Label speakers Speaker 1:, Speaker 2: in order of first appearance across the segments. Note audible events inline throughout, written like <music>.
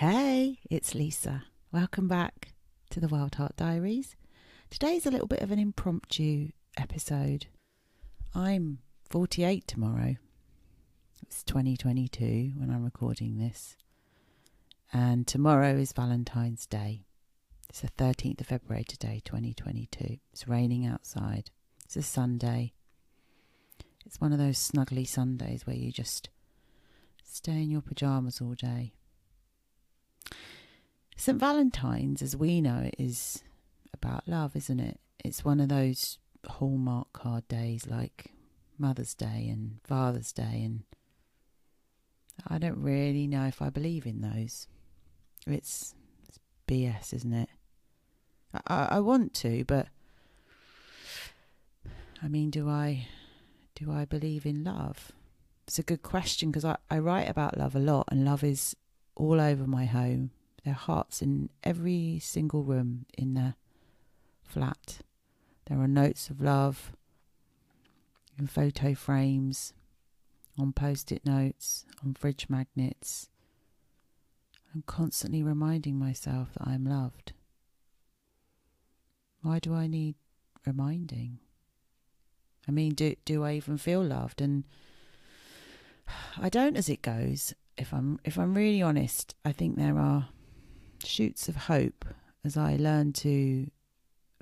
Speaker 1: Hey, it's Lisa. Welcome back to the Wildheart Diaries. Today's a little bit of an impromptu episode. I'm 48 tomorrow. It's 2022 when I'm recording this. And tomorrow is Valentine's Day. It's the 13th of February today, 2022. It's raining outside. It's a Sunday. It's one of those snuggly Sundays where you just stay in your pyjamas all day. St. Valentine's, as we know it, is about love, isn't it? It's one of those hallmark card days like Mother's Day and Father's Day, and I don't really know if I believe in those. It's, it's BS, isn't it? I, I want to, but I mean, do I do I believe in love? It's a good question because I, I write about love a lot, and love is all over my home. There are hearts in every single room in the flat. There are notes of love in photo frames, on post it notes, on fridge magnets. I'm constantly reminding myself that I'm loved. Why do I need reminding? I mean, do do I even feel loved? And <sighs> I don't as it goes. If I'm if I'm really honest, I think there are shoots of hope as I learn to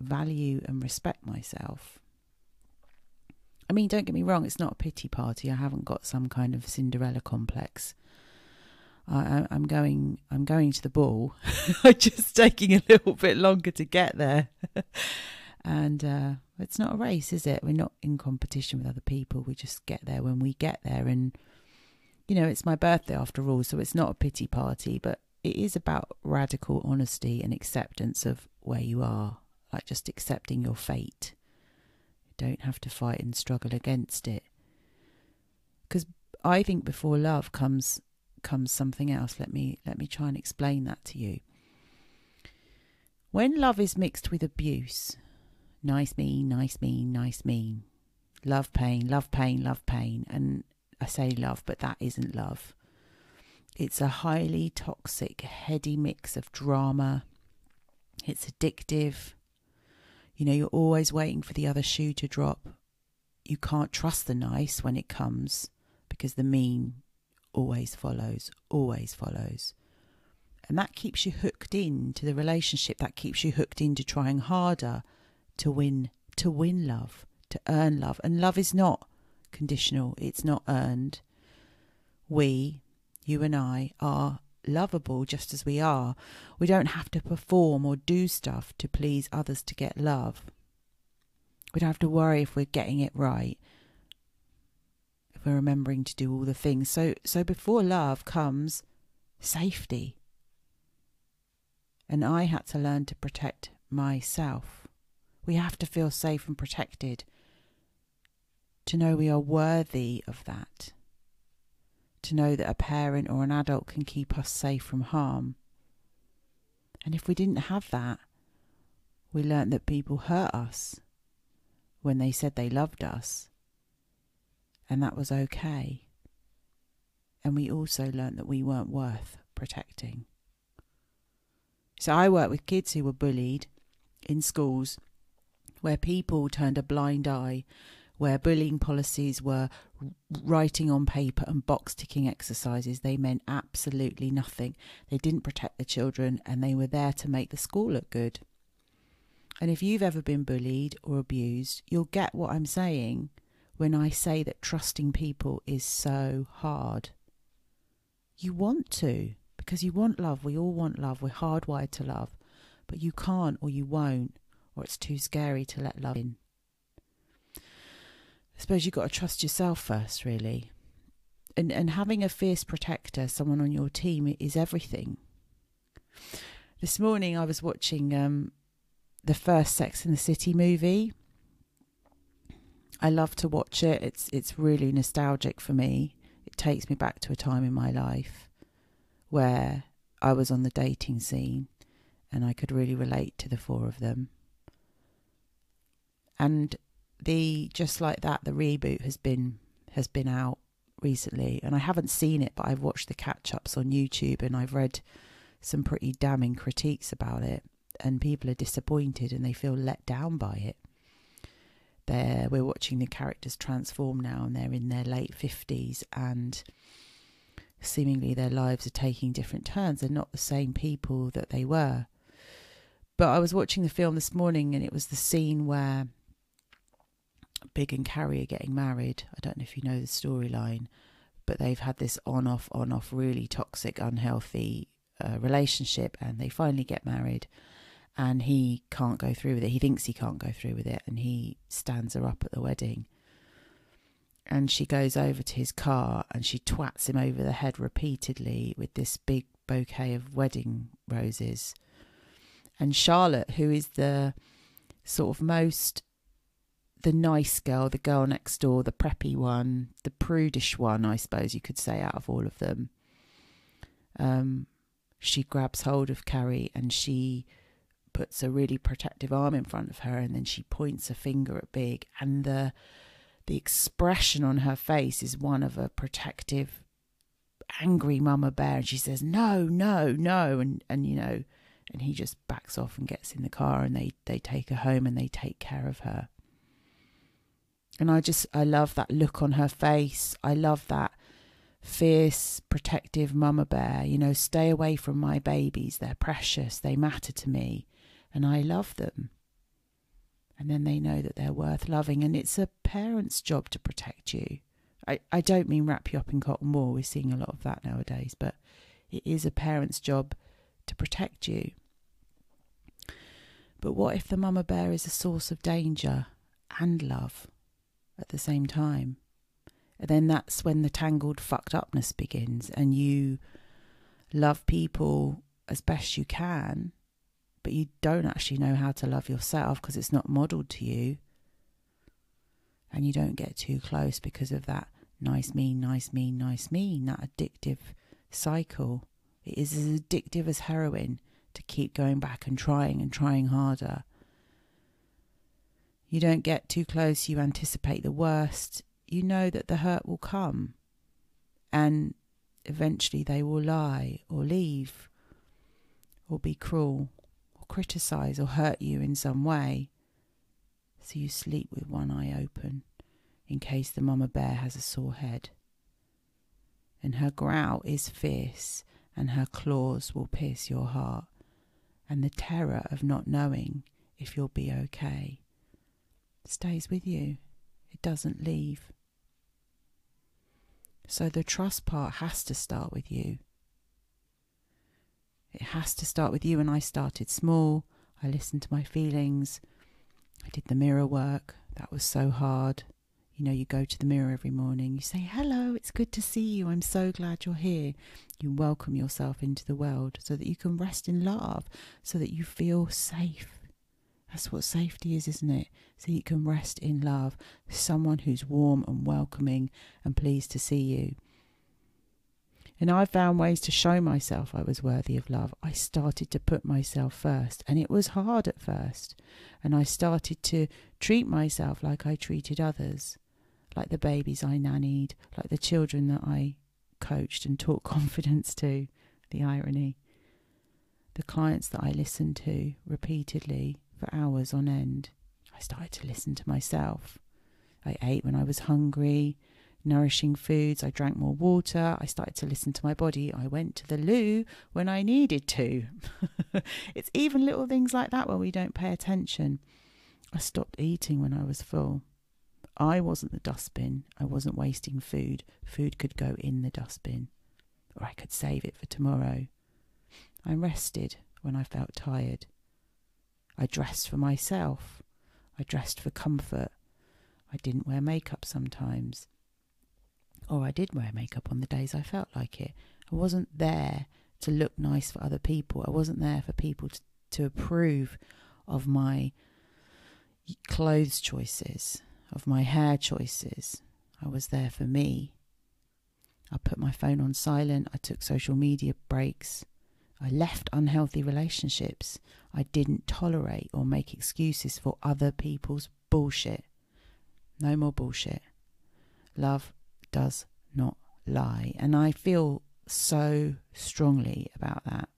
Speaker 1: value and respect myself. I mean, don't get me wrong, it's not a pity party. I haven't got some kind of Cinderella complex. I, am going. I'm going to the ball. <laughs> I'm just taking a little bit longer to get there, <laughs> and uh, it's not a race, is it? We're not in competition with other people. We just get there when we get there, and you know, it's my birthday after all, so it's not a pity party, but it is about radical honesty and acceptance of where you are, like just accepting your fate. You don't have to fight and struggle against it. Because I think before love comes comes something else. Let me let me try and explain that to you. When love is mixed with abuse, nice mean, nice mean, nice mean, love pain, love pain, love pain, and I say love, but that isn't love. It's a highly toxic, heady mix of drama. It's addictive. You know, you're always waiting for the other shoe to drop. You can't trust the nice when it comes because the mean always follows, always follows. And that keeps you hooked in to the relationship. That keeps you hooked into trying harder to win, to win love, to earn love. And love is not conditional, it's not earned. We, you and I, are lovable just as we are. We don't have to perform or do stuff to please others to get love. We don't have to worry if we're getting it right, if we're remembering to do all the things. So, so before love comes safety. And I had to learn to protect myself. We have to feel safe and protected to know we are worthy of that, to know that a parent or an adult can keep us safe from harm. And if we didn't have that, we learnt that people hurt us when they said they loved us, and that was okay. And we also learnt that we weren't worth protecting. So I work with kids who were bullied in schools where people turned a blind eye where bullying policies were writing on paper and box ticking exercises, they meant absolutely nothing. They didn't protect the children and they were there to make the school look good. And if you've ever been bullied or abused, you'll get what I'm saying when I say that trusting people is so hard. You want to, because you want love. We all want love. We're hardwired to love. But you can't or you won't, or it's too scary to let love in. Suppose you've got to trust yourself first, really. And and having a fierce protector, someone on your team, is everything. This morning I was watching um, the first Sex in the City movie. I love to watch it. It's it's really nostalgic for me. It takes me back to a time in my life where I was on the dating scene and I could really relate to the four of them. And the just like that the reboot has been has been out recently and I haven't seen it but I've watched the catch ups on YouTube and I've read some pretty damning critiques about it, and people are disappointed and they feel let down by it. They're, we're watching the characters transform now, and they're in their late 50s, and seemingly their lives are taking different turns. They're not the same people that they were. But I was watching the film this morning, and it was the scene where Big and Carrie are getting married. I don't know if you know the storyline, but they've had this on off, on off, really toxic, unhealthy uh, relationship, and they finally get married. And he can't go through with it. He thinks he can't go through with it, and he stands her up at the wedding. And she goes over to his car and she twats him over the head repeatedly with this big bouquet of wedding roses. And Charlotte, who is the sort of most the nice girl, the girl next door, the preppy one, the prudish one, I suppose you could say, out of all of them. Um, she grabs hold of Carrie and she puts a really protective arm in front of her, and then she points a finger at Big, and the the expression on her face is one of a protective, angry mama bear, and she says, "No, no, no," and and you know, and he just backs off and gets in the car, and they they take her home and they take care of her. And I just, I love that look on her face. I love that fierce, protective mama bear. You know, stay away from my babies. They're precious. They matter to me. And I love them. And then they know that they're worth loving. And it's a parent's job to protect you. I, I don't mean wrap you up in cotton wool. We're seeing a lot of that nowadays. But it is a parent's job to protect you. But what if the mama bear is a source of danger and love? At the same time. And then that's when the tangled fucked upness begins, and you love people as best you can, but you don't actually know how to love yourself because it's not modeled to you. And you don't get too close because of that nice, mean, nice, mean, nice, mean, that addictive cycle. It is as addictive as heroin to keep going back and trying and trying harder you don't get too close, you anticipate the worst. You know that the hurt will come. And eventually they will lie or leave or be cruel or criticize or hurt you in some way. So you sleep with one eye open in case the mama bear has a sore head. And her growl is fierce, and her claws will pierce your heart, and the terror of not knowing if you'll be okay stays with you, it doesn't leave. So the trust part has to start with you. It has to start with you. And I started small. I listened to my feelings. I did the mirror work. That was so hard. You know, you go to the mirror every morning, you say, Hello, it's good to see you. I'm so glad you're here. You welcome yourself into the world so that you can rest in love, so that you feel safe. That's what safety is, isn't it? So you can rest in love, someone who's warm and welcoming and pleased to see you. And I found ways to show myself I was worthy of love. I started to put myself first, and it was hard at first. And I started to treat myself like I treated others, like the babies I nannied, like the children that I coached and taught <laughs> confidence to. The irony. The clients that I listened to repeatedly, for hours on end. I started to listen to myself. I ate when I was hungry, nourishing foods. I drank more water. I started to listen to my body. I went to the loo when I needed to. <laughs> it's even little things like that where we don't pay attention. I stopped eating when I was full. I wasn't the dustbin. I wasn't wasting food. Food could go in the dustbin, or I could save it for tomorrow. I rested when I felt tired. I dressed for myself. I dressed for comfort. I didn't wear makeup sometimes. Or I did wear makeup on the days I felt like it. I wasn't there to look nice for other people. I wasn't there for people to, to approve of my clothes choices, of my hair choices. I was there for me. I put my phone on silent. I took social media breaks. I left unhealthy relationships. I didn't tolerate or make excuses for other people's bullshit. No more bullshit. Love does not lie. And I feel so strongly about that.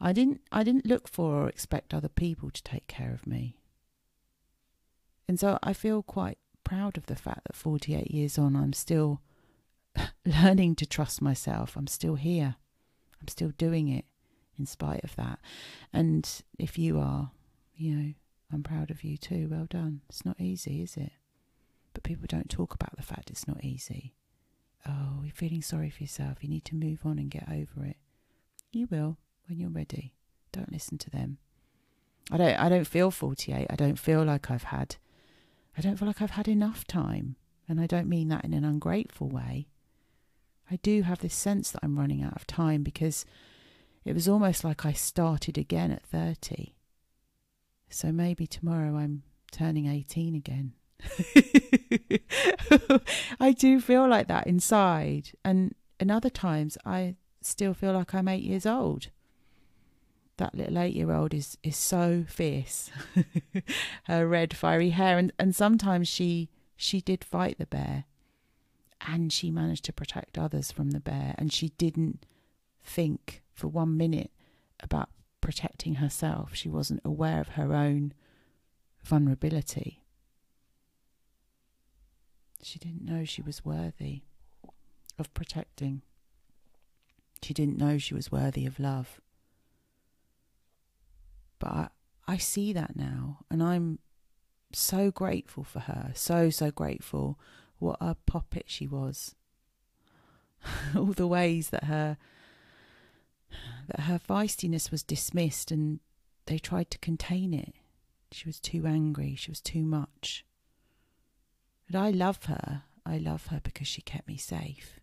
Speaker 1: I didn't I didn't look for or expect other people to take care of me. And so I feel quite proud of the fact that 48 years on I'm still <laughs> learning to trust myself. I'm still here. I'm still doing it in spite of that. And if you are, you know, I'm proud of you too. Well done. It's not easy, is it? But people don't talk about the fact it's not easy. Oh, you're feeling sorry for yourself. You need to move on and get over it. You will when you're ready. Don't listen to them. I don't I don't feel 48. I don't feel like I've had I don't feel like I've had enough time. And I don't mean that in an ungrateful way. I do have this sense that I'm running out of time because it was almost like I started again at 30. So maybe tomorrow I'm turning 18 again. <laughs> I do feel like that inside. And, and other times I still feel like I'm eight years old. That little eight year old is, is so fierce. <laughs> Her red fiery hair and, and sometimes she she did fight the bear and she managed to protect others from the bear and she didn't think for one minute about protecting herself. She wasn't aware of her own vulnerability. She didn't know she was worthy of protecting. She didn't know she was worthy of love. But I, I see that now, and I'm so grateful for her. So, so grateful. What a puppet she was. <laughs> All the ways that her that her feistiness was dismissed and they tried to contain it. She was too angry, she was too much. But I love her. I love her because she kept me safe.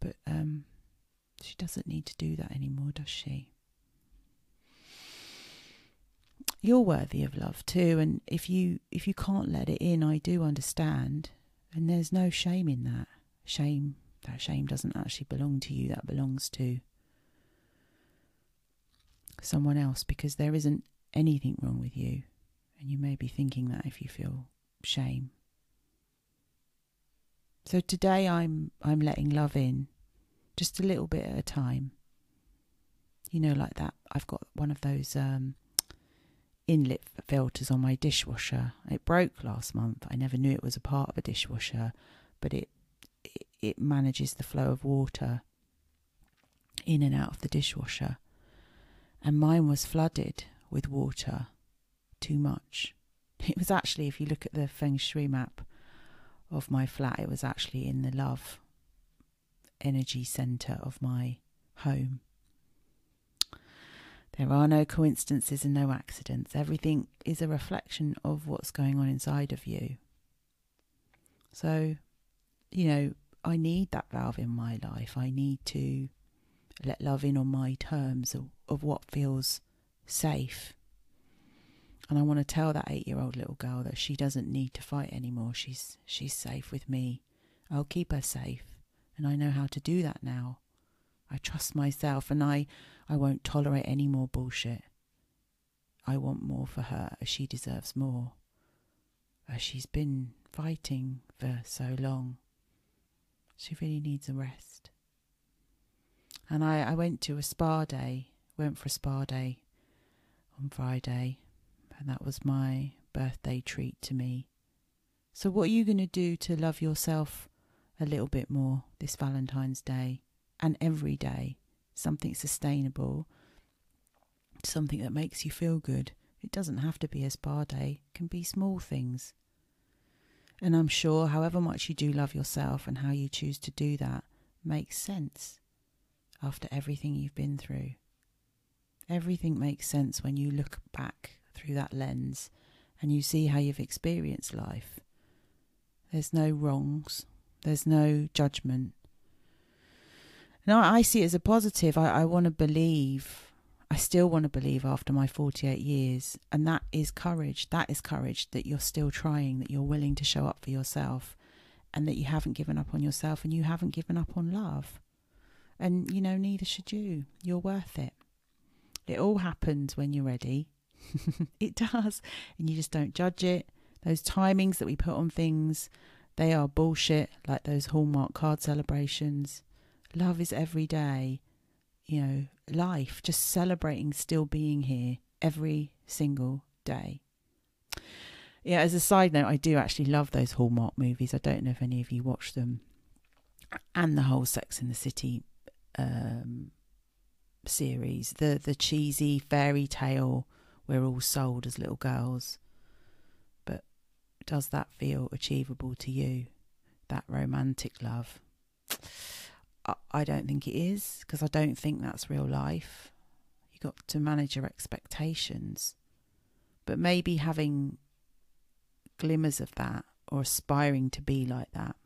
Speaker 1: But um, she doesn't need to do that anymore, does she? You're worthy of love too, and if you if you can't let it in, I do understand, and there's no shame in that. Shame that shame doesn't actually belong to you. That belongs to someone else because there isn't anything wrong with you, and you may be thinking that if you feel shame. So today I'm I'm letting love in just a little bit at a time. You know like that I've got one of those um, inlet filters on my dishwasher. It broke last month. I never knew it was a part of a dishwasher, but it it, manages the flow of water in and out of the dishwasher. And mine was flooded with water too much. <laughs> It was actually, if you look at the feng shui map of my flat, it was actually in the love energy center of my home. There are no coincidences and no accidents. Everything is a reflection of what's going on inside of you. So, you know, I need that valve in my life. I need to let love in on my terms of, of what feels safe and I want to tell that eight year old little girl that she doesn't need to fight anymore. She's she's safe with me. I'll keep her safe. And I know how to do that now. I trust myself and I, I won't tolerate any more bullshit. I want more for her as she deserves more. As she's been fighting for so long. She really needs a rest. And I, I went to a spa day, went for a spa day on Friday and that was my birthday treat to me. So, what are you going to do to love yourself a little bit more this Valentine's Day and every day? Something sustainable, something that makes you feel good. It doesn't have to be a spa day, it can be small things. And I'm sure, however much you do love yourself and how you choose to do that makes sense after everything you've been through. Everything makes sense when you look back through that lens and you see how you've experienced life. There's no wrongs, there's no judgment. And I, see it as a positive. I, I want to believe, I still want to believe after my 48 years. And that is courage. That is courage that you're still trying, that you're willing to show up for yourself, and that you haven't given up on yourself and you haven't given up on love. And, you know, neither should you. You're worth it. It all happens when you're ready. <laughs> it does. And you just don't judge it. Those timings that we put on things, they are bullshit, like those Hallmark card celebrations. Love is every day. you know, life, just celebrating still being here every single day. Yeah, as a side note, I do actually love those Hallmark movies. I don't know if any of you watch them. And the whole Sex in the City um, series, the the cheesy fairy tale we're all sold as little girls. But does that feel achievable to you? That romantic love? I don't think it is because I don't think that's real life. You've got to manage your expectations. But maybe having glimmers of that or aspiring to be like that,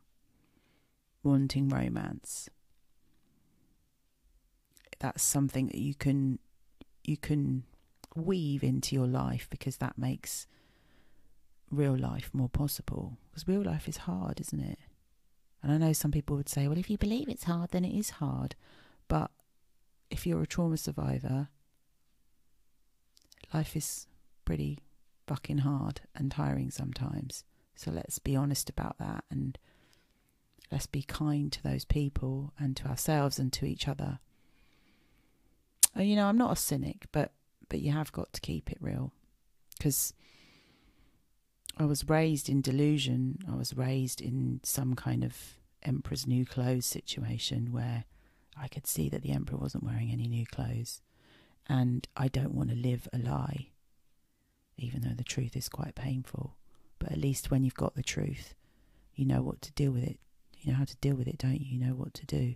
Speaker 1: wanting romance. That's something that you can you can weave into your life because that makes real life more possible. Because real life is hard, isn't it? And I know some people would say, well, if you believe it's hard, then it is hard. But if you're a trauma survivor, life is pretty fucking hard and tiring sometimes. So let's be honest about that and let's be kind to those people and to ourselves and to each other. And, you know, I'm not a cynic, but but you have got to keep it real because I was raised in delusion. I was raised in some kind of emperor's new clothes situation where I could see that the emperor wasn't wearing any new clothes. And I don't want to live a lie, even though the truth is quite painful. But at least when you've got the truth, you know what to deal with it. You know how to deal with it, don't you? You know what to do.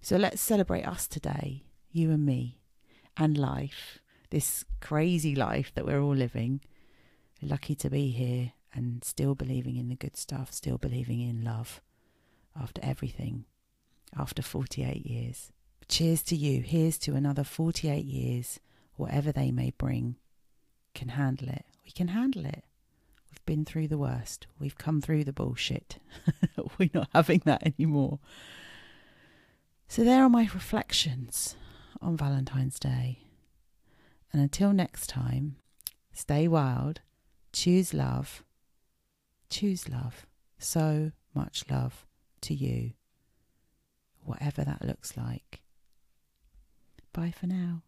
Speaker 1: So let's celebrate us today, you and me, and life, this crazy life that we're all living. Lucky to be here and still believing in the good stuff, still believing in love after everything, after 48 years. Cheers to you. Here's to another 48 years, whatever they may bring. Can handle it. We can handle it. We've been through the worst. We've come through the bullshit. <laughs> We're not having that anymore. So, there are my reflections on Valentine's Day. And until next time, stay wild, choose love, choose love. So much love to you, whatever that looks like. Bye for now.